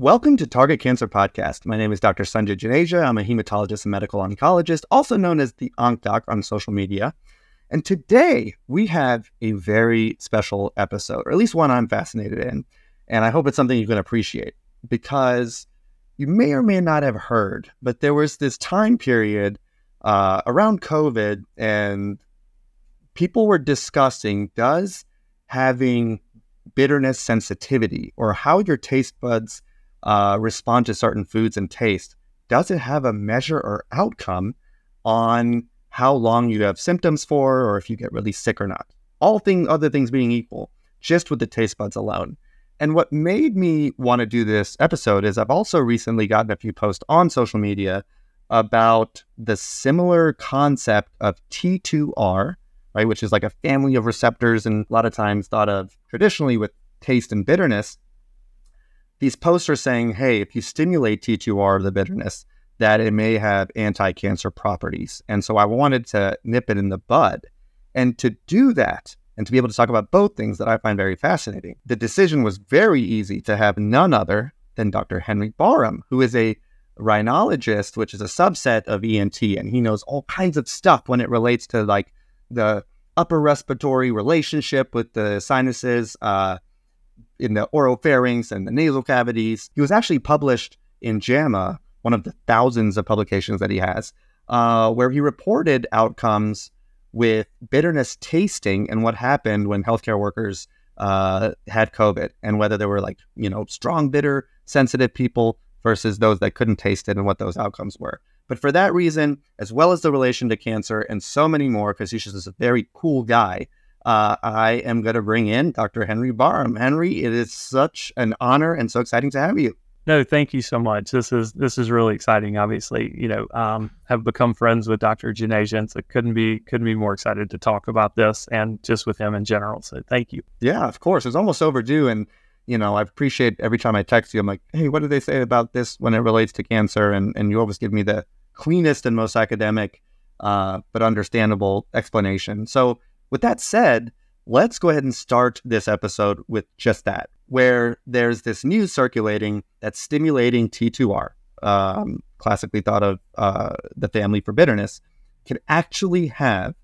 Welcome to Target Cancer Podcast. My name is Dr. Sanjay Juneja. I'm a hematologist and medical oncologist, also known as the OncDoc on social media. And today we have a very special episode, or at least one I'm fascinated in. And I hope it's something you can appreciate because you may or may not have heard, but there was this time period uh, around COVID, and people were discussing does having bitterness sensitivity or how your taste buds uh, respond to certain foods and taste, does it have a measure or outcome on how long you have symptoms for or if you get really sick or not? All thing, other things being equal, just with the taste buds alone. And what made me want to do this episode is I've also recently gotten a few posts on social media about the similar concept of T2R, right, which is like a family of receptors and a lot of times thought of traditionally with taste and bitterness these posts are saying, hey, if you stimulate T2R, of the bitterness, that it may have anti cancer properties. And so I wanted to nip it in the bud. And to do that, and to be able to talk about both things that I find very fascinating, the decision was very easy to have none other than Dr. Henry Barham, who is a rhinologist, which is a subset of ENT, and he knows all kinds of stuff when it relates to like the upper respiratory relationship with the sinuses, uh, in the oropharynx and the nasal cavities. He was actually published in JAMA, one of the thousands of publications that he has, uh, where he reported outcomes with bitterness tasting and what happened when healthcare workers uh, had COVID and whether there were like, you know, strong bitter sensitive people versus those that couldn't taste it and what those outcomes were. But for that reason, as well as the relation to cancer and so many more, because he's just a very cool guy, uh, I am going to bring in Dr. Henry Barham. Henry, it is such an honor and so exciting to have you. No, thank you so much. This is this is really exciting. Obviously, you know, um, have become friends with Dr. Juneja, so couldn't be couldn't be more excited to talk about this and just with him in general. So thank you. Yeah, of course. It's almost overdue, and you know, I appreciate every time I text you. I'm like, hey, what do they say about this when it relates to cancer? And and you always give me the cleanest and most academic, uh, but understandable explanation. So with that said, let's go ahead and start this episode with just that, where there's this news circulating that's stimulating T2R, um, classically thought of uh, the family for bitterness, can actually have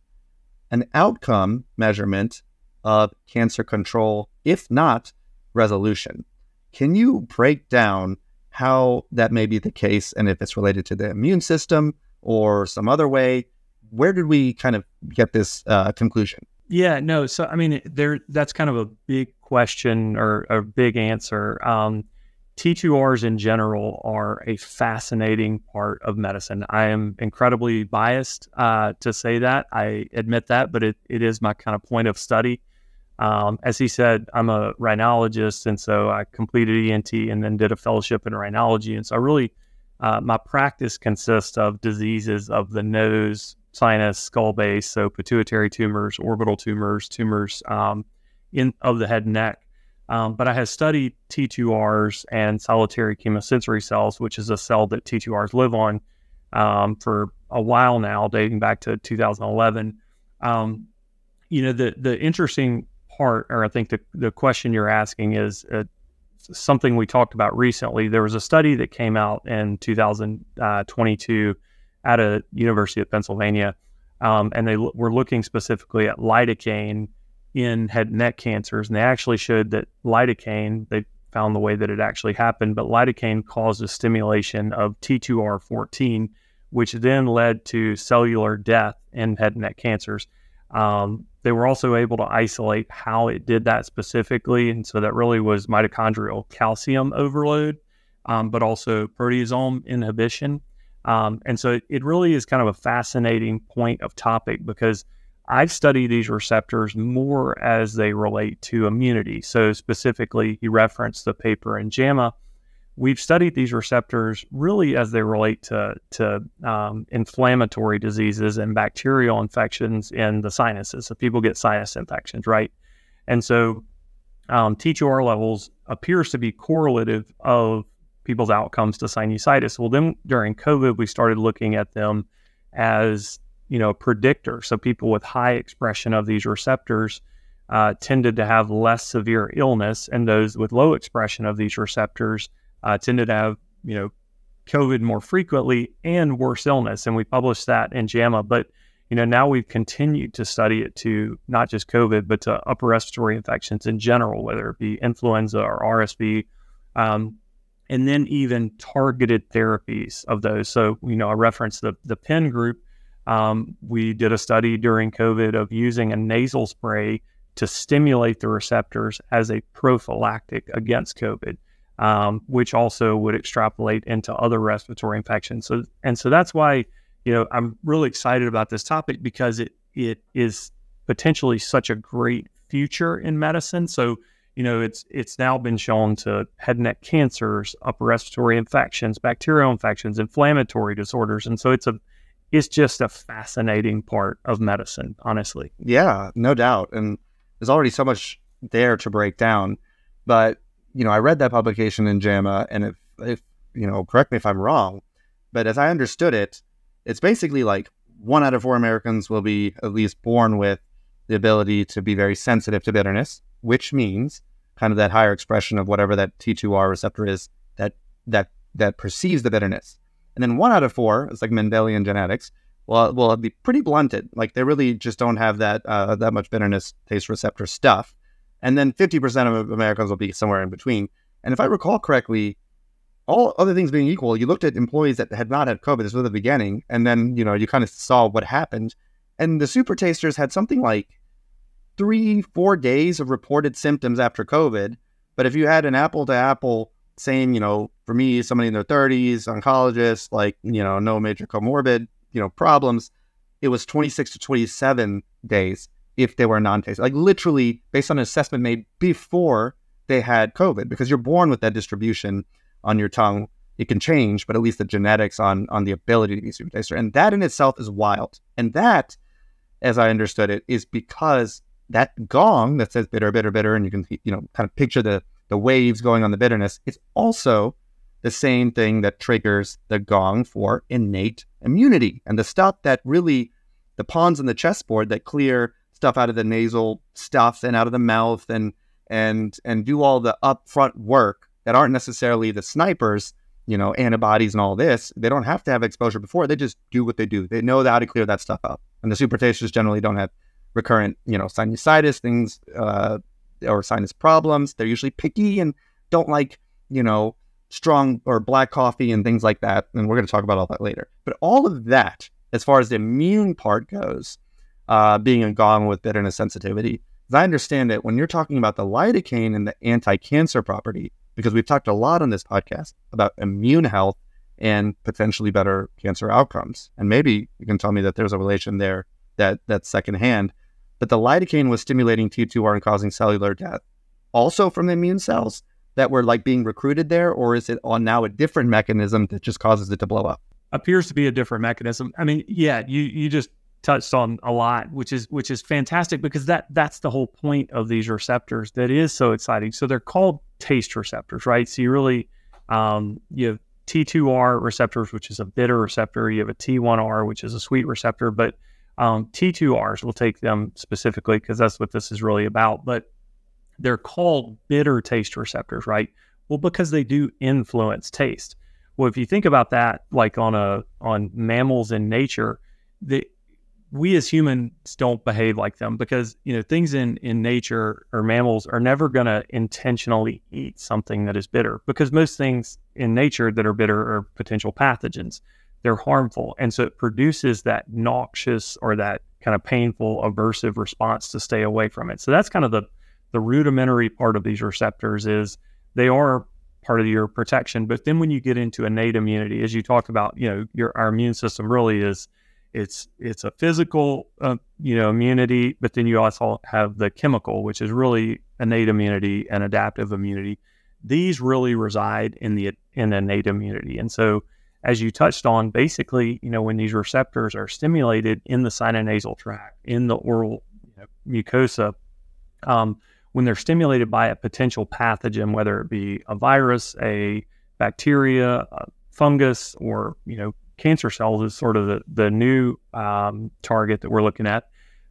an outcome measurement of cancer control, if not resolution. Can you break down how that may be the case and if it's related to the immune system or some other way? Where did we kind of get this uh, conclusion? Yeah, no. So I mean, there that's kind of a big question or a big answer. Um, T2Rs in general are a fascinating part of medicine. I am incredibly biased uh, to say that. I admit that, but it, it is my kind of point of study. Um, as he said, I'm a rhinologist, and so I completed ENT and then did a fellowship in rhinology. And so I really, uh, my practice consists of diseases of the nose, sinus, skull base, so pituitary tumors, orbital tumors, tumors um, in of the head and neck. Um, but I have studied T2Rs and solitary chemosensory cells, which is a cell that T2Rs live on um, for a while now, dating back to 2011. Um, you know, the the interesting part, or I think the, the question you're asking is uh, something we talked about recently. There was a study that came out in 2022 at a University of Pennsylvania, um, and they l- were looking specifically at lidocaine in head and neck cancers, and they actually showed that lidocaine they found the way that it actually happened, but lidocaine caused a stimulation of T2R14, which then led to cellular death in head and neck cancers. Um, they were also able to isolate how it did that specifically, and so that really was mitochondrial calcium overload, um, but also proteasome inhibition. Um, and so it really is kind of a fascinating point of topic because I've studied these receptors more as they relate to immunity. So specifically, he referenced the paper in JAMA. We've studied these receptors really as they relate to, to um, inflammatory diseases and bacterial infections in the sinuses. So people get sinus infections, right? And so um, T2R levels appears to be correlative of people's outcomes to sinusitis. Well, then during COVID, we started looking at them as you know predictor. So people with high expression of these receptors uh, tended to have less severe illness, and those with low expression of these receptors uh, tended to have, you know, COVID more frequently and worse illness. And we published that in JAMA. But, you know, now we've continued to study it to not just COVID, but to upper respiratory infections in general, whether it be influenza or RSV. Um, and then even targeted therapies of those. So, you know, I referenced the, the Penn group. Um, we did a study during COVID of using a nasal spray to stimulate the receptors as a prophylactic against COVID, um, which also would extrapolate into other respiratory infections. So, and so that's why, you know, I'm really excited about this topic because it it is potentially such a great future in medicine. So, you know, it's it's now been shown to head and neck cancers, upper respiratory infections, bacterial infections, inflammatory disorders, and so it's a it's just a fascinating part of medicine, honestly. Yeah, no doubt, and there's already so much there to break down. But you know, I read that publication in JAMA, and if if you know, correct me if I'm wrong, but as I understood it, it's basically like one out of four Americans will be at least born with the ability to be very sensitive to bitterness which means kind of that higher expression of whatever that T2R receptor is that that that perceives the bitterness. And then one out of four, it's like Mendelian genetics, will will be pretty blunted. Like they really just don't have that uh, that much bitterness taste receptor stuff. And then 50% of Americans will be somewhere in between. And if I recall correctly, all other things being equal, you looked at employees that had not had COVID. This was the beginning, and then you know you kind of saw what happened. And the super tasters had something like three, four days of reported symptoms after COVID. But if you had an apple to apple same, you know, for me, somebody in their 30s, oncologist, like, you know, no major comorbid, you know, problems, it was 26 to 27 days if they were non-taste. Like literally based on an assessment made before they had COVID, because you're born with that distribution on your tongue. It can change, but at least the genetics on on the ability to be super taster. And that in itself is wild. And that, as I understood it, is because that gong that says bitter, bitter, bitter, and you can you know kind of picture the the waves going on the bitterness. It's also the same thing that triggers the gong for innate immunity. And the stuff that really the pawns in the chessboard that clear stuff out of the nasal stuff and out of the mouth and and and do all the upfront work that aren't necessarily the snipers you know antibodies and all this they don't have to have exposure before. They just do what they do. They know how to clear that stuff up. And the super tasters generally don't have recurrent, you know, sinusitis, things, uh, or sinus problems. They're usually picky and don't like, you know, strong or black coffee and things like that. And we're going to talk about all that later. But all of that, as far as the immune part goes, uh, being a gong with bitterness sensitivity, as I understand it, when you're talking about the lidocaine and the anti-cancer property, because we've talked a lot on this podcast about immune health and potentially better cancer outcomes. And maybe you can tell me that there's a relation there that that's secondhand but the lidocaine was stimulating T2R and causing cellular death. Also from the immune cells that were like being recruited there, or is it on now a different mechanism that just causes it to blow up? Appears to be a different mechanism. I mean, yeah, you you just touched on a lot, which is which is fantastic because that that's the whole point of these receptors that is so exciting. So they're called taste receptors, right? So you really um, you have T2R receptors, which is a bitter receptor. You have a T1R, which is a sweet receptor, but um, T2Rs, we'll take them specifically because that's what this is really about, but they're called bitter taste receptors, right? Well, because they do influence taste. Well, if you think about that, like on a on mammals in nature, the we as humans don't behave like them because you know things in in nature or mammals are never going to intentionally eat something that is bitter because most things in nature that are bitter are potential pathogens they're harmful. And so it produces that noxious or that kind of painful aversive response to stay away from it. So that's kind of the the rudimentary part of these receptors is they are part of your protection. But then when you get into innate immunity, as you talk about, you know, your our immune system really is it's it's a physical uh, you know immunity, but then you also have the chemical, which is really innate immunity and adaptive immunity. These really reside in the in innate immunity, and so as you touched on, basically, you know, when these receptors are stimulated in the sinonasal tract, in the oral you know, mucosa, um, when they're stimulated by a potential pathogen, whether it be a virus, a bacteria, a fungus, or you know, cancer cells is sort of the the new um, target that we're looking at.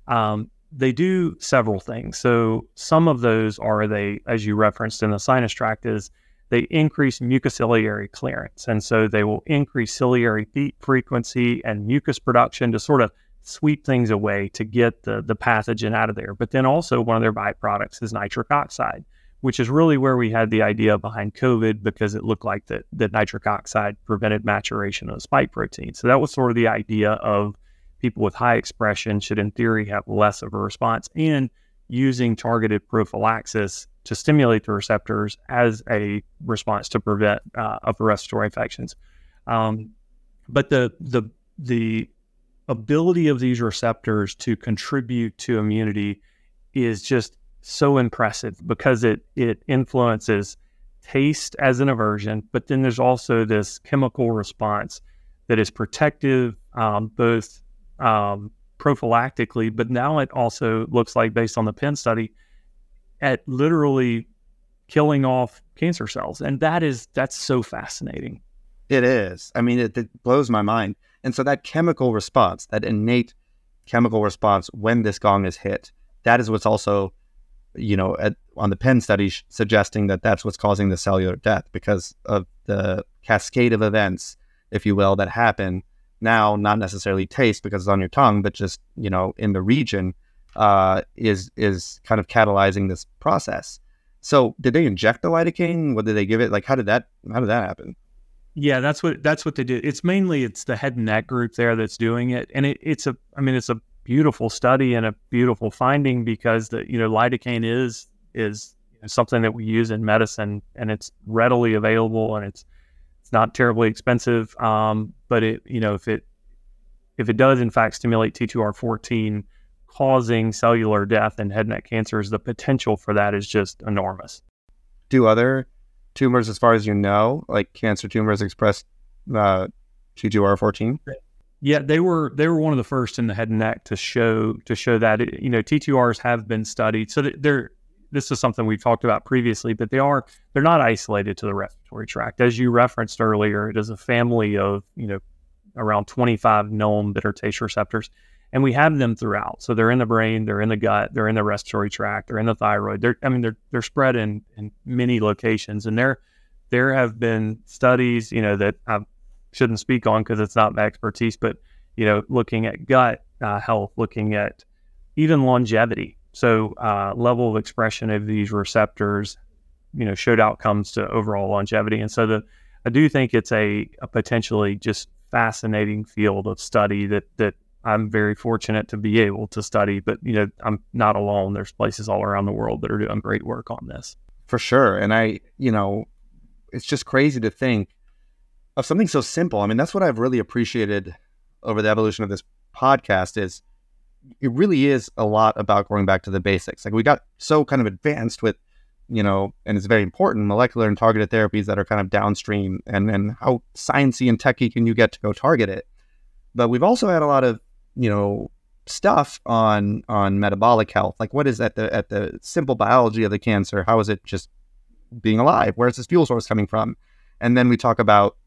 Um, they do several things. So some of those are they, as you referenced in the sinus tract, is they increase mucociliary clearance. And so they will increase ciliary beat frequency and mucus production to sort of sweep things away to get the, the pathogen out of there. But then also, one of their byproducts is nitric oxide, which is really where we had the idea behind COVID because it looked like that, that nitric oxide prevented maturation of the spike protein. So that was sort of the idea of people with high expression should, in theory, have less of a response. And using targeted prophylaxis to stimulate the receptors as a response to prevent uh, upper respiratory infections. Um, but the the the ability of these receptors to contribute to immunity is just so impressive because it it influences taste as an aversion, but then there's also this chemical response that is protective, um, both um, prophylactically, but now it also looks like, based on the Penn study, at literally killing off cancer cells, and that is that's so fascinating. It is. I mean, it, it blows my mind. And so that chemical response, that innate chemical response when this gong is hit, that is what's also, you know, at, on the Penn study sh- suggesting that that's what's causing the cellular death because of the cascade of events, if you will, that happen now not necessarily taste because it's on your tongue, but just you know in the region uh, is is kind of catalyzing this process. So did they inject the lidocaine? What did they give it? Like how did that how did that happen? Yeah, that's what that's what they did. It's mainly it's the head and neck group there that's doing it, and it, it's a I mean it's a beautiful study and a beautiful finding because the you know lidocaine is is something that we use in medicine and it's readily available and it's it's not terribly expensive, um, but it you know if it if it does in fact stimulate T2R14, causing cellular death and head and neck cancers, the potential for that is just enormous. Do other tumors, as far as you know, like cancer tumors, express uh, T2R14? Yeah, they were they were one of the first in the head and neck to show to show that it, you know T2Rs have been studied. So they're this is something we've talked about previously, but they are they're not isolated to the respiratory tract. As you referenced earlier, it is a family of you know around 25 known bitter taste receptors, and we have them throughout. So they're in the brain, they're in the gut, they're in the respiratory tract, they're in the thyroid. They're I mean they're they're spread in in many locations, and there there have been studies you know that I shouldn't speak on because it's not my expertise, but you know looking at gut uh, health, looking at even longevity so, uh, level of expression of these receptors, you know, showed outcomes to overall longevity. And so, the I do think it's a, a potentially just fascinating field of study that that I'm very fortunate to be able to study. But you know, I'm not alone. There's places all around the world that are doing great work on this. For sure, and I, you know, it's just crazy to think of something so simple. I mean, that's what I've really appreciated over the evolution of this podcast is it really is a lot about going back to the basics. Like we got so kind of advanced with, you know, and it's very important molecular and targeted therapies that are kind of downstream, and and how sciencey and techy can you get to go target it. But we've also had a lot of, you know, stuff on on metabolic health. Like what is at the at the simple biology of the cancer? How is it just being alive? Where's this fuel source coming from? And then we talk about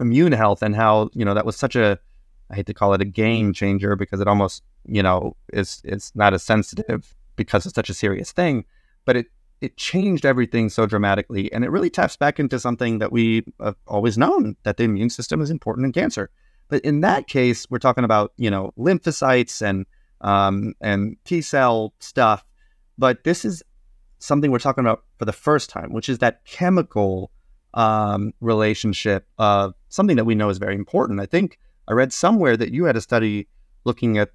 immune health and how you know that was such a I hate to call it a game changer because it almost you know, is it's not as sensitive because it's such a serious thing. But it it changed everything so dramatically, and it really taps back into something that we have always known that the immune system is important in cancer. But in that case, we're talking about you know lymphocytes and um, and T cell stuff. But this is something we're talking about for the first time, which is that chemical um, relationship of something that we know is very important. I think I read somewhere that you had a study looking at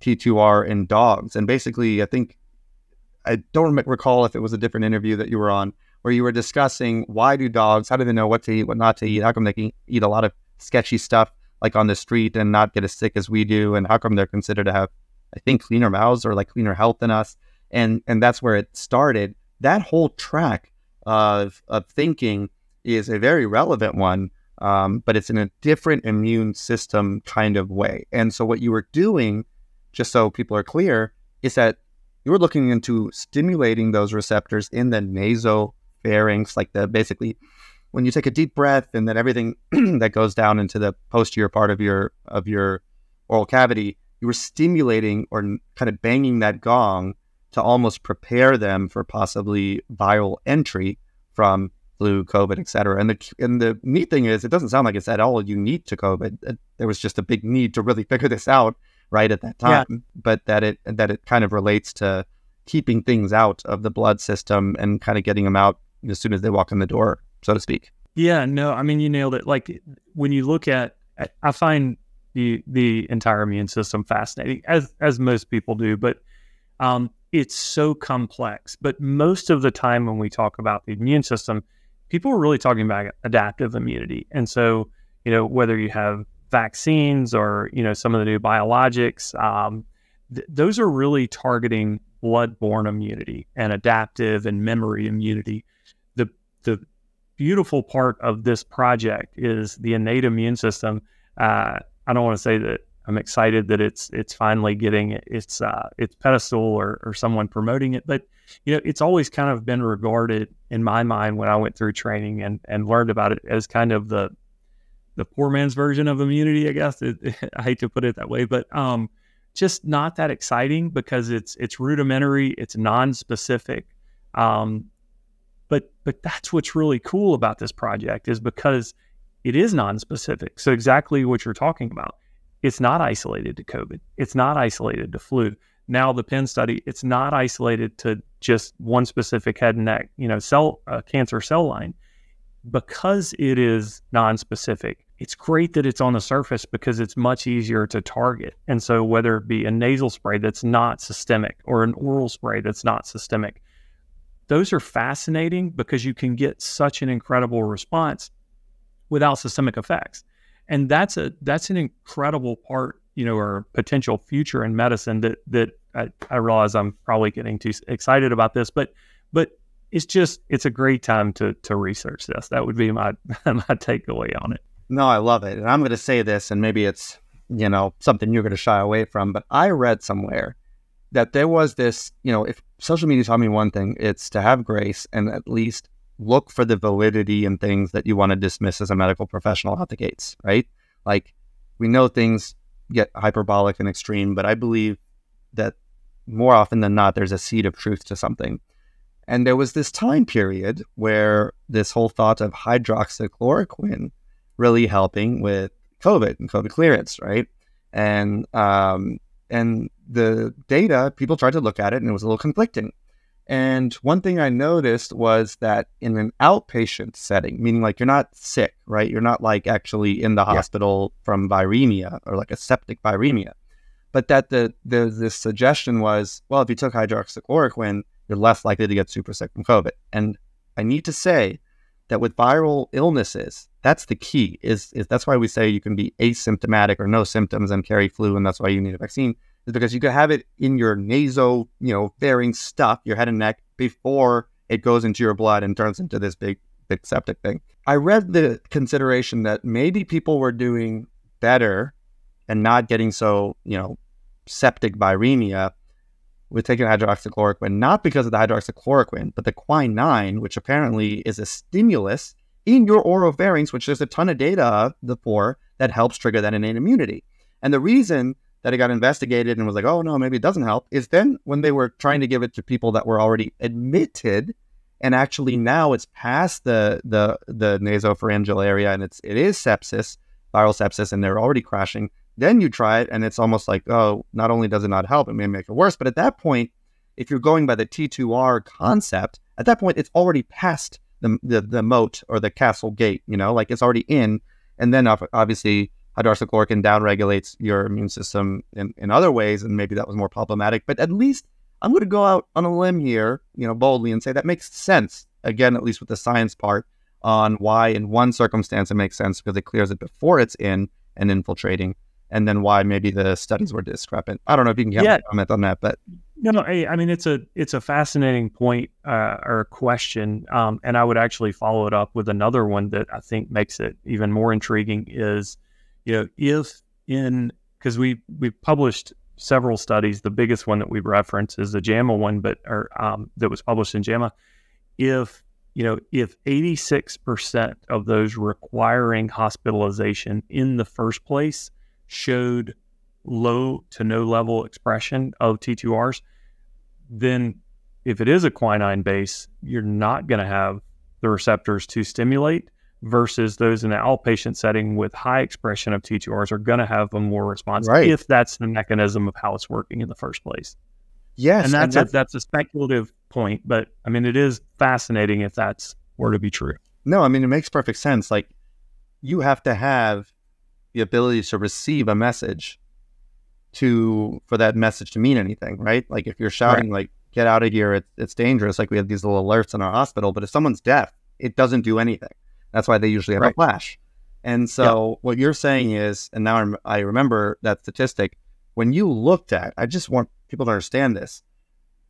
T2R in dogs. And basically, I think I don't recall if it was a different interview that you were on where you were discussing why do dogs, how do they know what to eat, what not to eat? How come they can eat a lot of sketchy stuff like on the street and not get as sick as we do? And how come they're considered to have, I think, cleaner mouths or like cleaner health than us? And and that's where it started. That whole track of of thinking is a very relevant one, um, but it's in a different immune system kind of way. And so what you were doing just so people are clear, is that you were looking into stimulating those receptors in the nasopharynx, like the basically when you take a deep breath and then everything that goes down into the posterior part of your of your oral cavity, you were stimulating or kind of banging that gong to almost prepare them for possibly viral entry from flu, COVID, et cetera. And the and the neat thing is, it doesn't sound like it's at all unique to COVID. There was just a big need to really figure this out right at that time, yeah. but that it that it kind of relates to keeping things out of the blood system and kind of getting them out as soon as they walk in the door, so to speak. Yeah, no, I mean you nailed it. Like when you look at, I find the the entire immune system fascinating, as as most people do, but um, it's so complex. But most of the time when we talk about the immune system, people are really talking about adaptive immunity. And so, you know, whether you have vaccines or, you know, some of the new biologics, um, th- those are really targeting blood-borne immunity and adaptive and memory immunity. The the beautiful part of this project is the innate immune system. Uh, I don't want to say that I'm excited that it's it's finally getting its uh, its pedestal or, or someone promoting it. But you know, it's always kind of been regarded in my mind when I went through training and and learned about it as kind of the the poor man's version of immunity. I guess it, I hate to put it that way, but um, just not that exciting because it's it's rudimentary, it's non-specific. Um, but but that's what's really cool about this project is because it is non-specific. So exactly what you're talking about it's not isolated to COVID. It's not isolated to flu. Now the Penn study, it's not isolated to just one specific head and neck, you know, cell uh, cancer cell line. Because it is non-specific, it's great that it's on the surface because it's much easier to target. And so whether it be a nasal spray that's not systemic or an oral spray that's not systemic, those are fascinating because you can get such an incredible response without systemic effects and that's a that's an incredible part you know or potential future in medicine that that I, I, realize I'm probably getting too excited about this but but it's just it's a great time to to research this. That would be my my takeaway on it. No I love it. And I'm going to say this and maybe it's you know something you're going to shy away from but I read somewhere that there was this you know if social media taught me one thing it's to have grace and at least look for the validity in things that you want to dismiss as a medical professional out the gates, right? Like we know things get hyperbolic and extreme, but I believe that more often than not, there's a seed of truth to something. And there was this time period where this whole thought of hydroxychloroquine really helping with COVID and COVID clearance, right? And um, and the data, people tried to look at it, and it was a little conflicting. And one thing I noticed was that in an outpatient setting, meaning like you're not sick, right? You're not like actually in the hospital yeah. from viremia or like a septic viremia, but that the, the this suggestion was, well, if you took hydroxychloroquine, you're less likely to get super sick from COVID. And I need to say that with viral illnesses, that's the key. Is is that's why we say you can be asymptomatic or no symptoms and carry flu, and that's why you need a vaccine is because you can have it in your nasal, you know, bearing stuff, your head and neck, before it goes into your blood and turns into this big, big septic thing. I read the consideration that maybe people were doing better and not getting so, you know, septic viremia with taking hydroxychloroquine, not because of the hydroxychloroquine, but the quinine, which apparently is a stimulus in your oropharynx, which there's a ton of data for that helps trigger that innate immunity. And the reason that it got investigated and was like, oh no, maybe it doesn't help, is then when they were trying to give it to people that were already admitted and actually mm-hmm. now it's past the the the nasopharyngeal area and it's it is sepsis, viral sepsis, and they're already crashing. Then you try it and it's almost like, oh, not only does it not help, it may make it worse. But at that point, if you're going by the T2R concept, at that point it's already past the the, the moat or the castle gate, you know, like it's already in. And then obviously hydroxychloroquine downregulates your immune system in, in other ways, and maybe that was more problematic. But at least I'm going to go out on a limb here, you know, boldly and say that makes sense. Again, at least with the science part on why, in one circumstance, it makes sense because it clears it before it's in and infiltrating, and then why maybe the studies were discrepant. I don't know if you can yeah. comment on that, but no, no. I mean, it's a it's a fascinating point uh, or question, um, and I would actually follow it up with another one that I think makes it even more intriguing. Is you know, if in because we we've published several studies. The biggest one that we reference is the JAMA one, but or um, that was published in JAMA. If you know, if 86% of those requiring hospitalization in the first place showed low to no level expression of T2Rs, then if it is a quinine base, you're not going to have the receptors to stimulate versus those in the outpatient setting with high expression of T2Rs are going to have a more response Right. if that's the mechanism of how it's working in the first place. Yes, and that's, a, that's a speculative point, but I mean, it is fascinating if that's were to be true. No, I mean it makes perfect sense. Like you have to have the ability to receive a message to for that message to mean anything, right? Like if you're shouting like get out of here, it's it's dangerous. Like we have these little alerts in our hospital, but if someone's deaf, it doesn't do anything. That's why they usually have a Right. flash. And so what you're saying is, and now I'm, I remember that statistic. When you looked at, I just want people to understand this.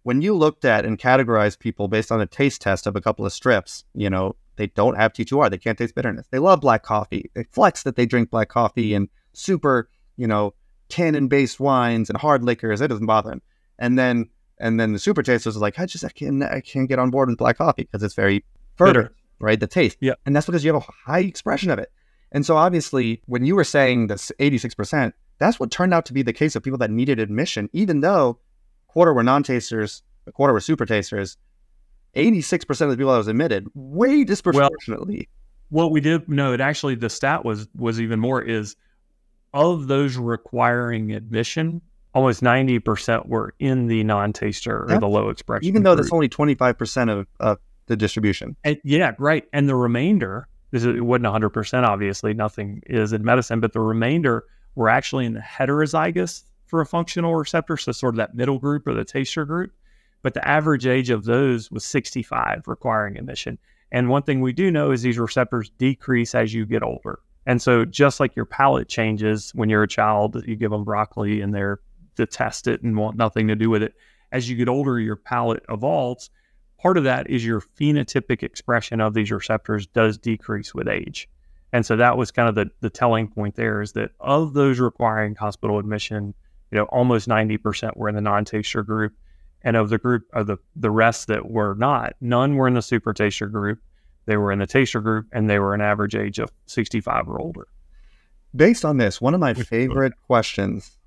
When you looked at and categorized people based on a taste test of a couple of strips, you know, they don't have T2R. They can't taste bitterness. They love black coffee. They flex that they drink black coffee and super, you know, tannin based wines and hard liquors. It doesn't bother them. And then and then the super tasters is like, I just I can't I can't get on board with black coffee because it's very fervent, Bitter. Right? The taste. Yeah. And that's because you have a high expression of it. And so obviously when you were saying this 86%, that's what turned out to be the case of people that needed admission, even though a quarter were non-tasters, a quarter were super tasters. 86% of the people that was admitted, way disproportionately. What we did no, it actually the stat was was even more is of those requiring admission, almost ninety percent were in the non-taster or the low expression. even though group. that's only 25% of, of the distribution. And, yeah, right. And the remainder, this is, it wasn't 100%, obviously, nothing is in medicine, but the remainder were actually in the heterozygous for a functional receptor. So, sort of that middle group or the taster group. But the average age of those was 65, requiring emission. And one thing we do know is these receptors decrease as you get older. And so, just like your palate changes when you're a child, you give them broccoli and they're detest it and want nothing to do with it. As you get older, your palate evolves part of that is your phenotypic expression of these receptors does decrease with age. And so that was kind of the, the telling point there is that of those requiring hospital admission, you know, almost 90% were in the non-taster group. And of the group of the, the rest that were not, none were in the super taster group. They were in the taster group and they were an average age of 65 or older. Based on this, one of my favorite questions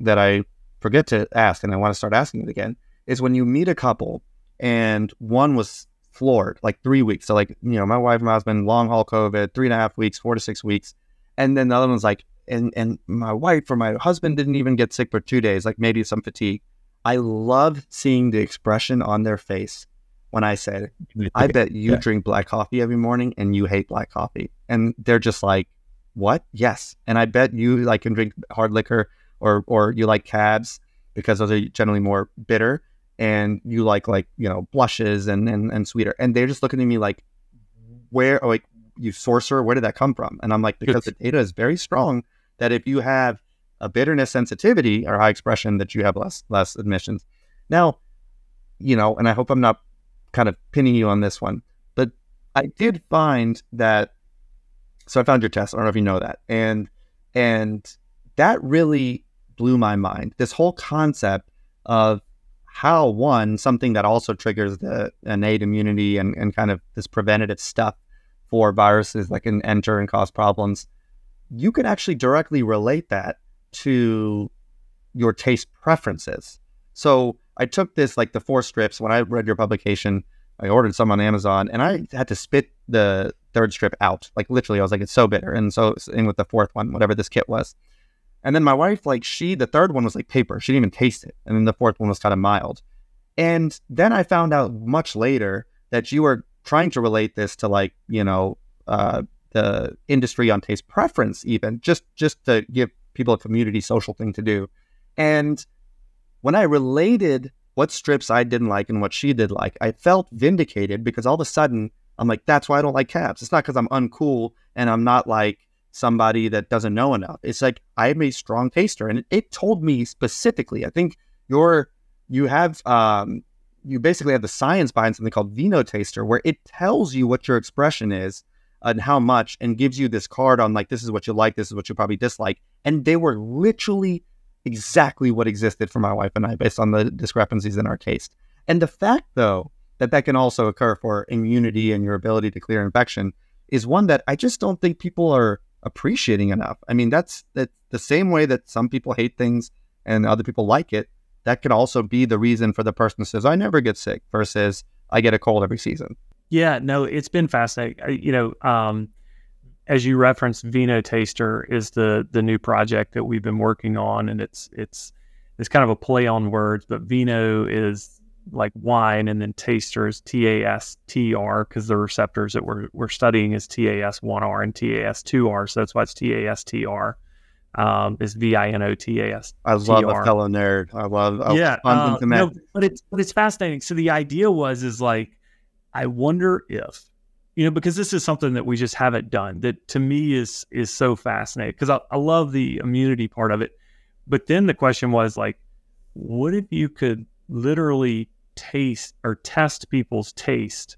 that I forget to ask and I want to start asking it again is when you meet a couple and one was floored like three weeks. So, like, you know, my wife and my husband, long haul COVID, three and a half weeks, four to six weeks. And then the other one's like, and, and my wife or my husband didn't even get sick for two days, like maybe some fatigue. I love seeing the expression on their face when I said, I bet you Yeah. drink black coffee every morning and you hate black coffee. And they're just like, what? Yes. And I bet you like can drink hard liquor or or you like cabs because those are generally more bitter and you like like, you know, blushes and and, and sweeter. And they're just looking at me like, where like you sorcerer, where did that come from? And I'm like, because the data is very strong that if you have a bitterness sensitivity or high expression that you have less less admissions. Now, you know, and I hope I'm not kind of pinning you on this one, but I did find that. So I found your test. I don't know if you know that, and and that really blew my mind. This whole concept of how one something that also triggers the innate immunity and, and kind of this preventative stuff for viruses that can enter and cause problems. You can actually directly relate that to your taste preferences. So I took this like the four strips when I read your publication. I ordered some on Amazon and I had to spit the third strip out. Like literally, I was like, it's so bitter. And so in with the fourth one, whatever this kit was. And then my wife, like she, the third one was like paper. She didn't even taste it. And then the fourth one was kind of mild. And then I found out much later that you were trying to relate this to like, you know, uh, the industry on taste preference, even just just to give people a community social thing to do. And when I related what strips I didn't like and what she did like, I felt vindicated because all of a sudden I'm like, that's why I don't like cabs. It's not because I'm uncool and I'm not like somebody that doesn't know enough. It's like I'm a strong taster, and it, told me specifically. I think you're you have um you basically have the science behind something called VinoTastr, where it tells you what your expression is and how much, and gives you this card on like this is what you like, this is what you probably dislike, and they were literally exactly what existed for my wife and I based on the discrepancies in our taste. And the fact, though, that that can also occur for immunity and your ability to clear infection is one that I just don't think people are appreciating enough. I mean, that's that the same way that some people hate things and other people like it. That could also be the reason for the person who says, "I never get sick," versus "I get a cold every season." Yeah, no, it's been fascinating. You know, um, as you referenced, VinoTastr is the the new project that we've been working on, and it's it's it's kind of a play on words, but Vino is like wine, and then tasters is T A S T R because the receptors that we're we're studying is T A S one R and T A S two R, so that's why it's T A S T R. Um, is V I N O T A S. I love a fellow nerd. I love. I yeah, uh, no, but it's but it's fascinating. So the idea was is like I wonder if, you know, because this is something that we just haven't done that to me is is so fascinating because I, I love the immunity part of it. But then the question was like, what if you could literally taste or test people's taste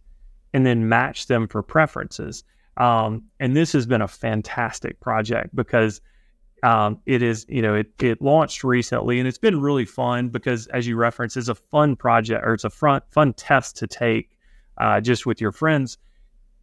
and then match them for preferences? Um, and this has been a fantastic project because um, it is, you know, it, it launched recently and it's been really fun because, as you referenced, it's a fun project or it's a front, fun test to take uh, just with your friends.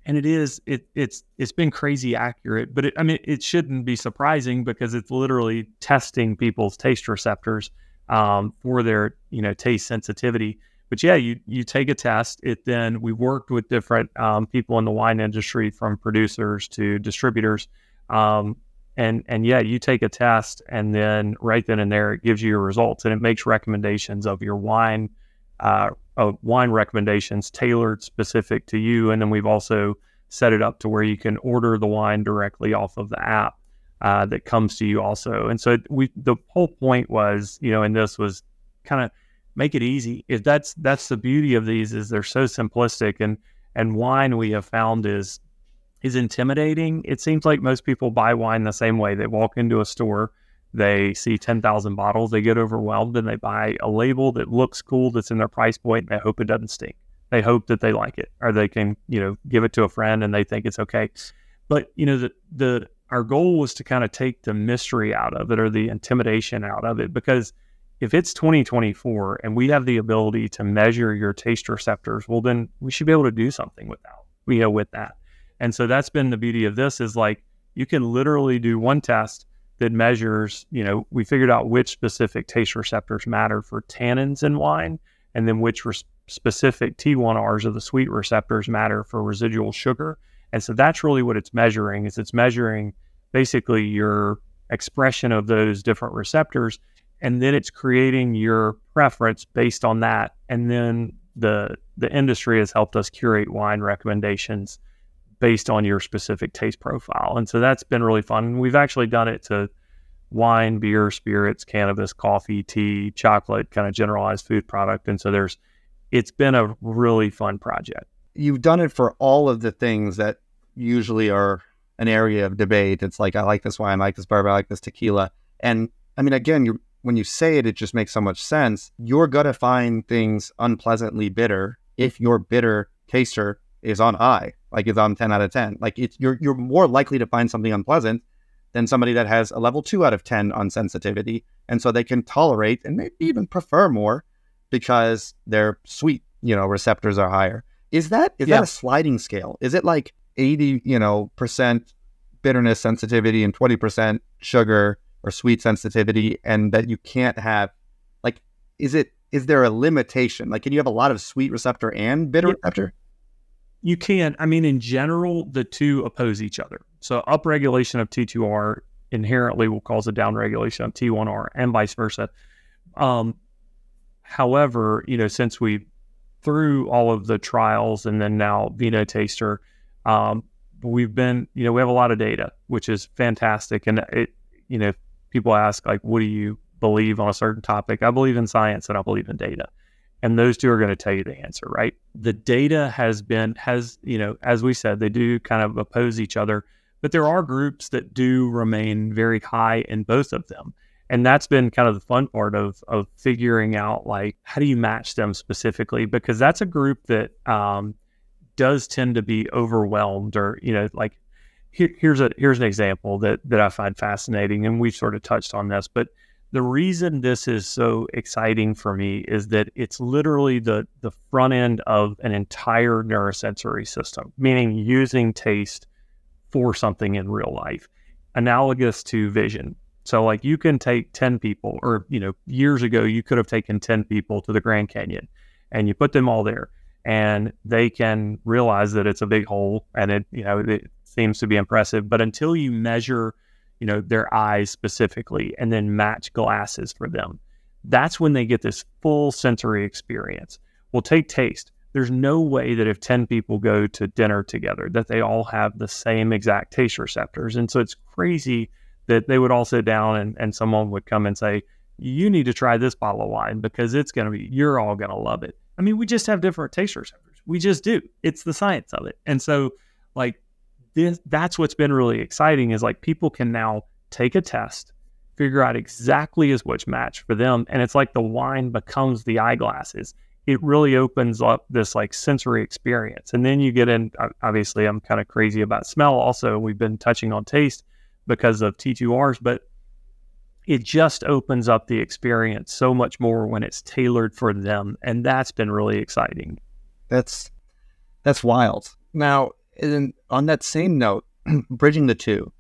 And it is it it's it's been crazy accurate, but it, I mean it shouldn't be surprising because it's literally testing people's taste receptors um, for their you know taste sensitivity. But yeah, you you take a test. It then we worked with different um, people in the wine industry, from producers to distributors, um, and and yeah, you take a test, and then right then and there, it gives you your results, and it makes recommendations of your wine uh, uh, wine recommendations tailored specific to you. And then we've also set it up to where you can order the wine directly off of the app uh, that comes to you also. And so we the whole point was, you know, and this was kind of make it easy. If that's that's the beauty of these is they're so simplistic and and wine we have found is is intimidating. It seems like most people buy wine the same way. They walk into a store they see 10,000 bottles, they get overwhelmed and they buy a label that looks cool that's in their price point and they hope it doesn't stink. They hope that they like it or they can, you know, give it to a friend and they think it's okay. But, you know, the, the, our goal was to kind of take the mystery out of it or the intimidation out of it because if it's 2024 and we have the ability to measure your taste receptors, well, then we should be able to do something without, you know, with that. And so that's been the beauty of this is like you can literally do one test that measures, you know, we figured out which specific taste receptors matter for tannins in wine, and then which res- specific T1Rs of the sweet receptors matter for residual sugar. And so that's really what it's measuring is it's measuring basically your expression of those different receptors and then it's creating your preference based on that and then the the industry has helped us curate wine recommendations based on your specific taste profile. And so that's been really fun. We've actually done it to wine, beer, spirits, cannabis, coffee, tea, chocolate, kind of generalized food product. And so there's, it's been a really fun project. You've done it for all of the things that usually are an area of debate. It's like, I like this wine, I like this bourbon, I like this tequila. And I mean, again, you when you say it, it just makes so much sense. You're going to find things unpleasantly bitter if your bitter taster is on I, like is on 10 out of 10. Like it's you're you're more likely to find something unpleasant than somebody that has a level 2 out of 10 on sensitivity and so they can tolerate and maybe even prefer more because their sweet, you know, receptors are higher. Is that is yeah. that a sliding scale? Is it like 80, you know, percent bitterness sensitivity and 20% sugar or sweet sensitivity and that you can't have like is it is there a limitation? Like can you have a lot of sweet receptor and bitter yeah. receptor? you can. I mean, in general, the two oppose each other. So upregulation of T2R inherently will cause a downregulation of T1R and vice versa. Um, however, you know, since we through all of the trials and then now VinoTastr, um, we've been, you know, we have a lot of data, which is fantastic. And it, you know, people ask like, what do you believe on a certain topic? I believe in science and I believe in data. And those two are going to tell you the answer right? The data has been has you know as we said they do kind of oppose each other but there are groups that do remain very high in both of them. And that's been kind of the fun part of of figuring out like how do you match them specifically? Because that's a group that um, does tend to be overwhelmed or you know like here, here's a here's an example that that I find fascinating and we've sort of touched on this but the reason this is so exciting for me is that it's literally the the front end of an entire neurosensory system, meaning using taste for something in real life, analogous to vision. So like you can take 10 people or you know years ago you could have taken 10 people to the Grand Canyon and you put them all there and they can realize that it's a big hole and it you know it seems to be impressive. But until you measure you know their eyes specifically and then match glasses for them that's when they get this full sensory experience. Well take taste. There's no way that if 10 people go to dinner together that they all have the same exact taste receptors. And so it's crazy that they would all sit down and, and someone would come and say you need to try this bottle of wine because it's going to be you're all going to love it I mean, we just have different taste receptors. We just do. It's the science of it. And so, like, this, that's what's been really exciting is like people can now take a test, figure out exactly is which match for them. And it's like the wine becomes the eyeglasses. It really opens up this like sensory experience. And then you get in, obviously, I'm kind of crazy about smell also. We've been touching on taste because of T2Rs, but it just opens up the experience so much more when it's tailored for them and that's been really exciting. That's that's wild. Now in, on that same note bridging the two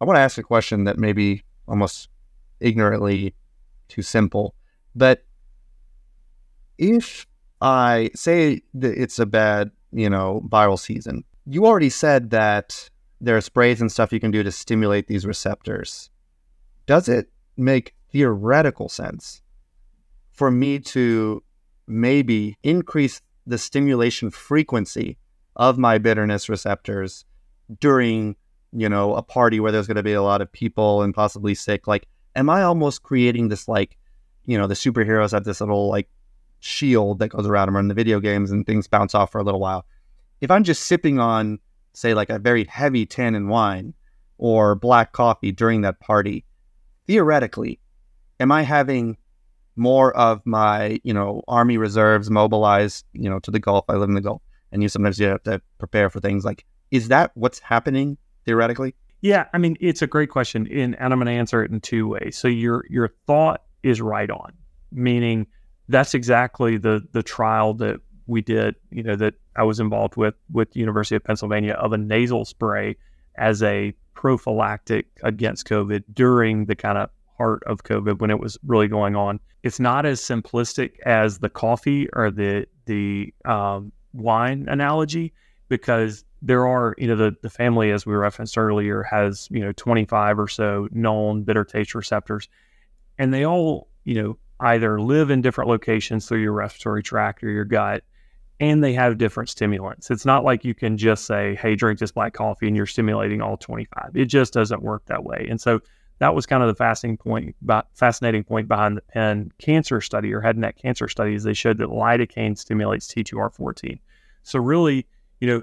i want to ask a question that may be almost ignorantly too simple but if i say that it's a bad you know viral season you already said that there are sprays and stuff you can do to stimulate these receptors. Does it make theoretical sense for me to maybe increase the stimulation frequency of my bitterness receptors during, you know, a party where there's going to be a lot of people and possibly sick. Like, am I almost creating this, like, you know, the superheroes have this little, like, shield that goes around them in the video games and things bounce off for a little while. If I'm just sipping on, say, like a very heavy tannin wine or black coffee during that party, theoretically, am I having more of my, you know, army reserves mobilized, you know, to the Gulf? I live in the Gulf, and you sometimes you have to prepare for things like, is that what's happening theoretically? Yeah, I mean, it's a great question, and, and I'm going to answer it in two ways. So your your thought is right on, meaning that's exactly the the trial that we did, you know, that I was involved with with University of Pennsylvania of a nasal spray as a prophylactic against COVID during the kind of heart of COVID when it was really going on. It's not as simplistic as the coffee or the the um, wine analogy because there are you know the the family as we referenced earlier has you know 25 or so known bitter taste receptors, and they all you know either live in different locations through your respiratory tract or your gut and they have different stimulants. It's not like you can just say, hey, drink this black coffee and you're stimulating all 25. It just doesn't work that way. And so that was kind of the fascinating point, fascinating point behind the Penn cancer study or head and neck cancer studies. They showed that lidocaine stimulates T2R14. So really, you know,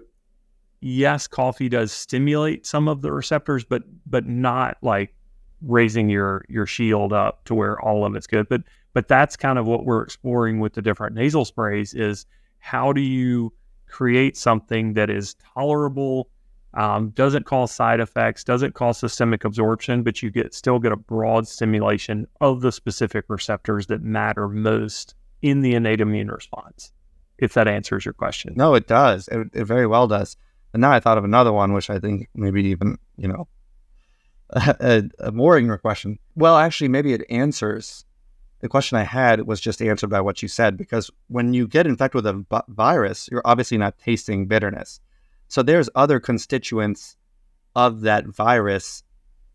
yes, coffee does stimulate some of the receptors, but but not like raising your your shield up to where all of it's good. But but that's kind of what we're exploring with the different nasal sprays is – how do you create something that is tolerable, um, doesn't cause side effects, doesn't cause systemic absorption, but you get still get a broad stimulation of the specific receptors that matter most in the innate immune response. If that answers your question. No, it does. It, it very well does. And now I thought of another one, which I think maybe even you know a, a more ignorant question. Well, actually, maybe it answers the question I had was just answered by what you said because when you get infected with a virus, you're obviously not tasting bitterness. So there's other constituents of that virus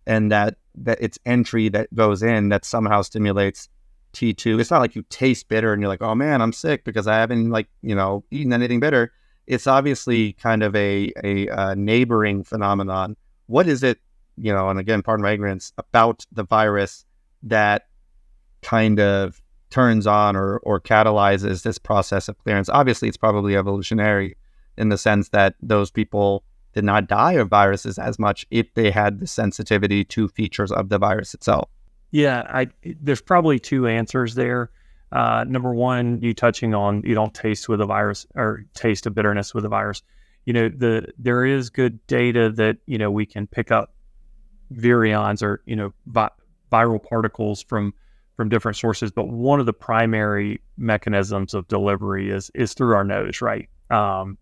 and that that its entry that goes in that somehow stimulates T2. It's not like you taste bitter and you're like, "Oh man, I'm sick because I haven't like, you know, eaten anything bitter." It's obviously kind of a a, a neighboring phenomenon. What is it, you know, and again, pardon my ignorance, about the virus that kind of turns on or, or catalyzes this process of clearance. Obviously, it's probably evolutionary in the sense that those people did not die of viruses as much if they had the sensitivity to features of the virus itself. Yeah, I, there's probably two answers there. Uh, number one, you touching on you don't taste with a virus or taste of bitterness with a virus. You know, the there is good data that you know we can pick up virions or you know vi- viral particles from from different sources, but one of the primary mechanisms of delivery is is through our nose, right? Um,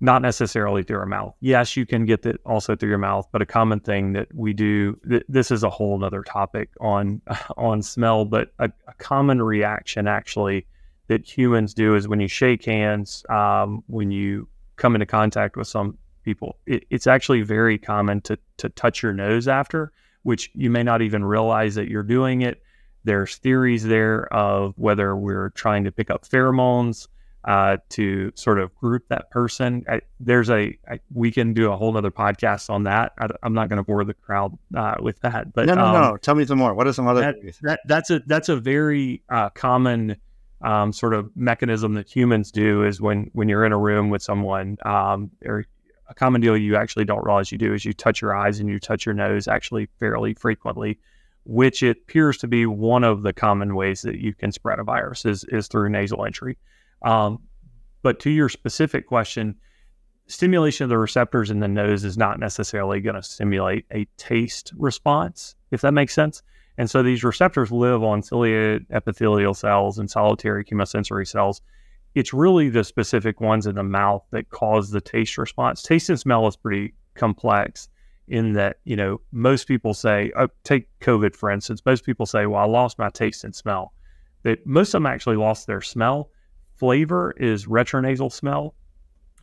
not necessarily through our mouth. Yes, you can get it also through your mouth, but a common thing that we do. Th- this is a whole other topic on on smell, but a, a common reaction actually that humans do is when you shake hands, um, when you come into contact with some people, it, it's actually very common to to touch your nose after, which you may not even realize that you're doing it. There's theories there of whether we're trying to pick up pheromones uh, to sort of group that person. I, there's a I, we can do a whole other podcast on that. I, am not going to bore the crowd uh, with that, but no, no, um, no. Tell me some more. What are some other? That, that, that's a that's a very uh, common um, sort of mechanism that humans do is when when you're in a room with someone um, or a common deal you actually don't realize you do is you touch your eyes and you touch your nose actually fairly frequently which it appears to be one of the common ways that you can spread a virus is, is through nasal entry um, but to your specific question, stimulation of the receptors in the nose is not necessarily going to stimulate a taste response, if that makes sense. And so these receptors live on ciliate epithelial cells and solitary chemosensory cells. It's really the specific ones in the mouth that cause the taste response. Taste and smell is pretty complex in that, you know, most people say, oh, take COVID for instance, most people say, well, I lost my taste and smell. That most of them actually lost their smell flavor is retronasal smell,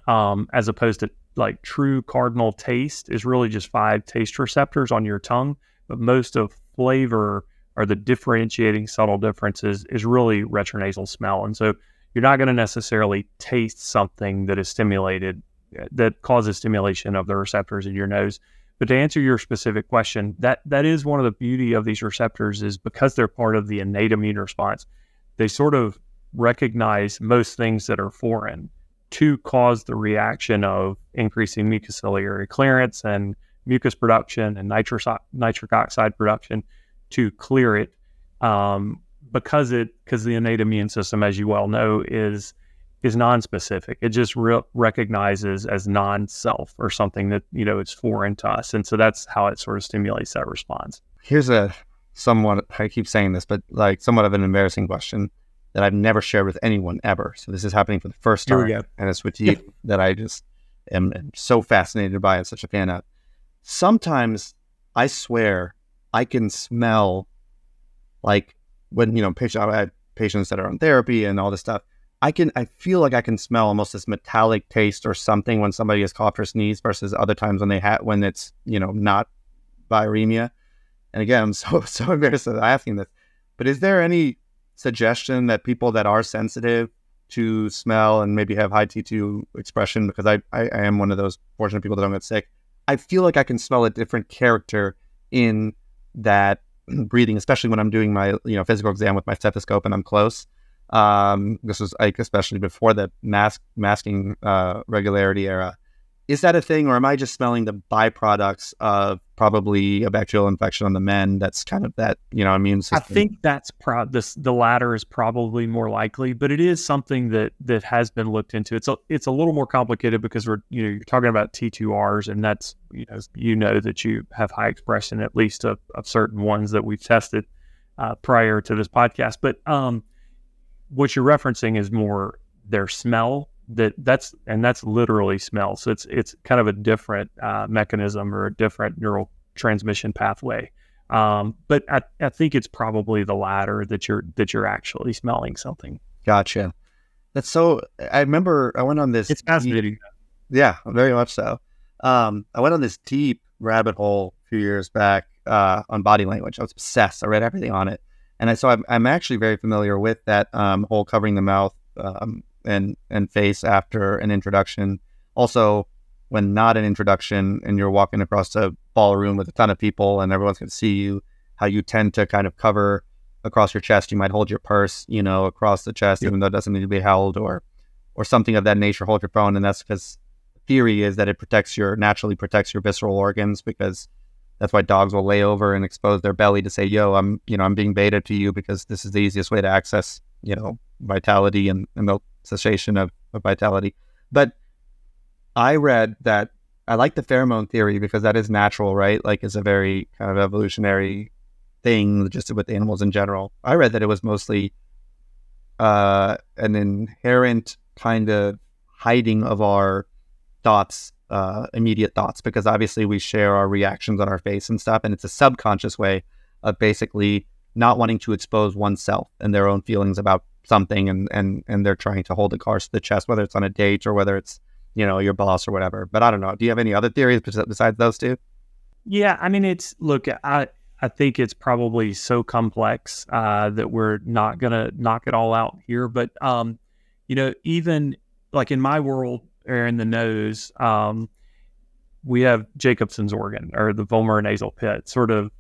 um, as opposed to like true cardinal taste is really just five taste receptors on your tongue. But most of flavor or the differentiating subtle differences is really retronasal smell. And so you're not going to necessarily taste something that is stimulated that causes stimulation of the receptors in your nose. But to answer your specific question, that that is one of the beauty of these receptors is because they're part of the innate immune response. They sort of recognize most things that are foreign to cause the reaction of increasing mucociliary clearance and mucus production and nitrous, nitric oxide production to clear it um, because it because the innate immune system, as you well know, is is non-specific. It just re- recognizes as non-self or something that you know it's foreign to us, and so that's how it sort of stimulates that response. Here's a somewhat I keep saying this, but like somewhat of an embarrassing question that I've never shared with anyone ever. So this is happening for the first time, and it's with you that I just am, am so fascinated by and such a fan of. Sometimes I swear I can smell like when you know patient I have patients that are on therapy and all this stuff. I can I feel like I can smell almost this metallic taste or something when somebody has coughed or sneezed versus other times when they had when it's you know not viremia. And again, I'm so so embarrassed of asking this, but is there any suggestion that people that are sensitive to smell and maybe have high T2 expression, because I, I, I am one of those fortunate people that don't get sick, I feel like I can smell a different character in that breathing, especially when I'm doing my you know physical exam with my stethoscope and I'm close. Um, this was like especially before the mask masking uh, regularity era. Is that a thing, or am I just smelling the byproducts of probably a bacterial infection on the men? That's kind of that you know immune system. I think that's pro- this the latter is probably more likely, but it is something that that has been looked into. It's a it's a little more complicated because we're you know you're talking about T2Rs, and that's you know you know that you have high expression at least of, of certain ones that we've tested uh, prior to this podcast. But um, what you're referencing is more their smell that that's and that's literally smell. So it's it's kind of a different uh, mechanism or a different neural transmission pathway. Um, but I, I think it's probably the latter that you're that you're actually smelling something. Gotcha. That's so. I remember I went on this. It's fascinating. Deep, yeah, very much so. Um, I went on this deep rabbit hole a few years back uh, on body language. I was obsessed. I read everything on it, and I so I'm, I'm actually very familiar with that um, whole covering the mouth um, and and face after an introduction. Also, when not an introduction and you're walking across a ballroom with a ton of people and everyone's going to see you, how you tend to kind of cover across your chest. You might hold your purse, you know, across the chest, yep. even though it doesn't need to be held, or or something of that nature. Hold your phone, and that's because theory is that it protects your naturally protects your visceral organs because that's why dogs will lay over and expose their belly to say, "Yo, I'm you know I'm being beta to you because this is the easiest way to access you know vitality and, and the cessation of, of vitality. But I read that I like the pheromone theory because that is natural, right? Like it's a very kind of evolutionary thing just with animals in general. I read that it was mostly uh, an inherent kind of hiding of our thoughts, uh, immediate thoughts, because obviously we share our reactions on our face and stuff, and it's a subconscious way of basically not wanting to expose oneself and their own feelings about something and and and they're trying to hold the cards to the chest, whether it's on a date or whether it's you know your boss or whatever. But I don't know. Do you have any other theories besides those two? Yeah, I mean, it's look, I I think it's probably so complex uh, that we're not gonna knock it all out here. But um, you know, even like in my world or in the nose, um, we have Jacobson's organ or the vomer nasal pit. Sort of,